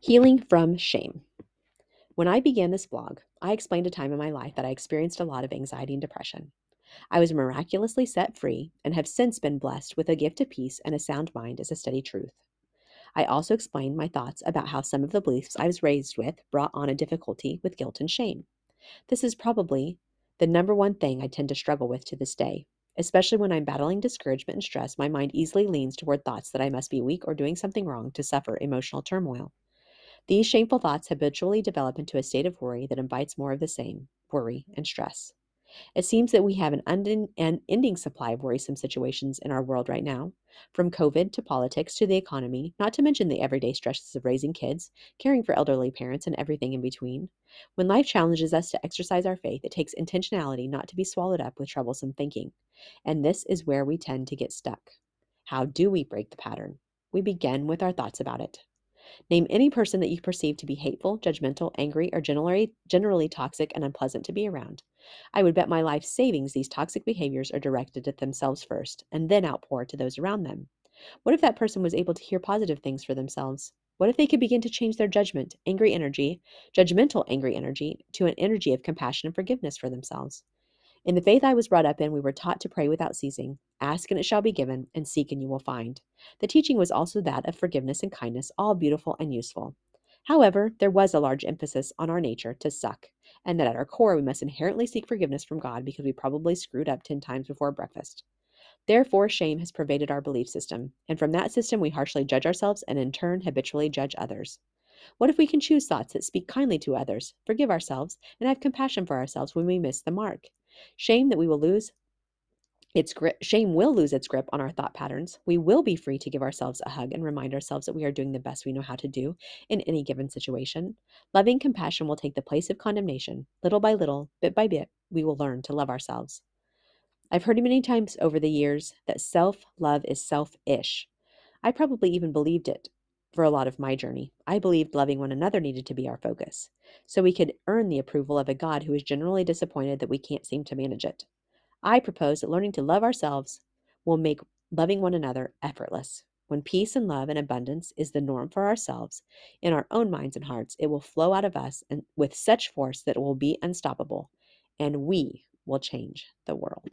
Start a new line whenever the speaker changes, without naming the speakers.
Healing from shame. When I began this blog, I explained a time in my life that I experienced a lot of anxiety and depression. I was miraculously set free and have since been blessed with a gift of peace and a sound mind as a steady truth. I also explained my thoughts about how some of the beliefs I was raised with brought on a difficulty with guilt and shame. This is probably the number one thing I tend to struggle with to this day. Especially when I'm battling discouragement and stress, my mind easily leans toward thoughts that I must be weak or doing something wrong to suffer emotional turmoil. These shameful thoughts habitually develop into a state of worry that invites more of the same worry and stress. It seems that we have an unending supply of worrisome situations in our world right now, from COVID to politics to the economy, not to mention the everyday stresses of raising kids, caring for elderly parents, and everything in between. When life challenges us to exercise our faith, it takes intentionality not to be swallowed up with troublesome thinking. And this is where we tend to get stuck. How do we break the pattern? We begin with our thoughts about it. Name any person that you perceive to be hateful, judgmental, angry, or generally, generally toxic and unpleasant to be around. I would bet my life savings these toxic behaviors are directed at themselves first and then outpour to those around them. What if that person was able to hear positive things for themselves? What if they could begin to change their judgment, angry energy, judgmental angry energy, to an energy of compassion and forgiveness for themselves? In the faith I was brought up in, we were taught to pray without ceasing. Ask and it shall be given, and seek and you will find. The teaching was also that of forgiveness and kindness, all beautiful and useful. However, there was a large emphasis on our nature to suck, and that at our core we must inherently seek forgiveness from God because we probably screwed up 10 times before breakfast. Therefore, shame has pervaded our belief system, and from that system we harshly judge ourselves and in turn habitually judge others. What if we can choose thoughts that speak kindly to others, forgive ourselves, and have compassion for ourselves when we miss the mark? Shame that we will lose its grip, shame will lose its grip on our thought patterns. We will be free to give ourselves a hug and remind ourselves that we are doing the best we know how to do in any given situation. Loving compassion will take the place of condemnation. Little by little, bit by bit, we will learn to love ourselves. I've heard many times over the years that self love is selfish. I probably even believed it for a lot of my journey. I believed loving one another needed to be our focus, so we could earn the approval of a God who is generally disappointed that we can't seem to manage it. I propose that learning to love ourselves will make loving one another effortless. When peace and love and abundance is the norm for ourselves in our own minds and hearts, it will flow out of us and with such force that it will be unstoppable, and we will change the world.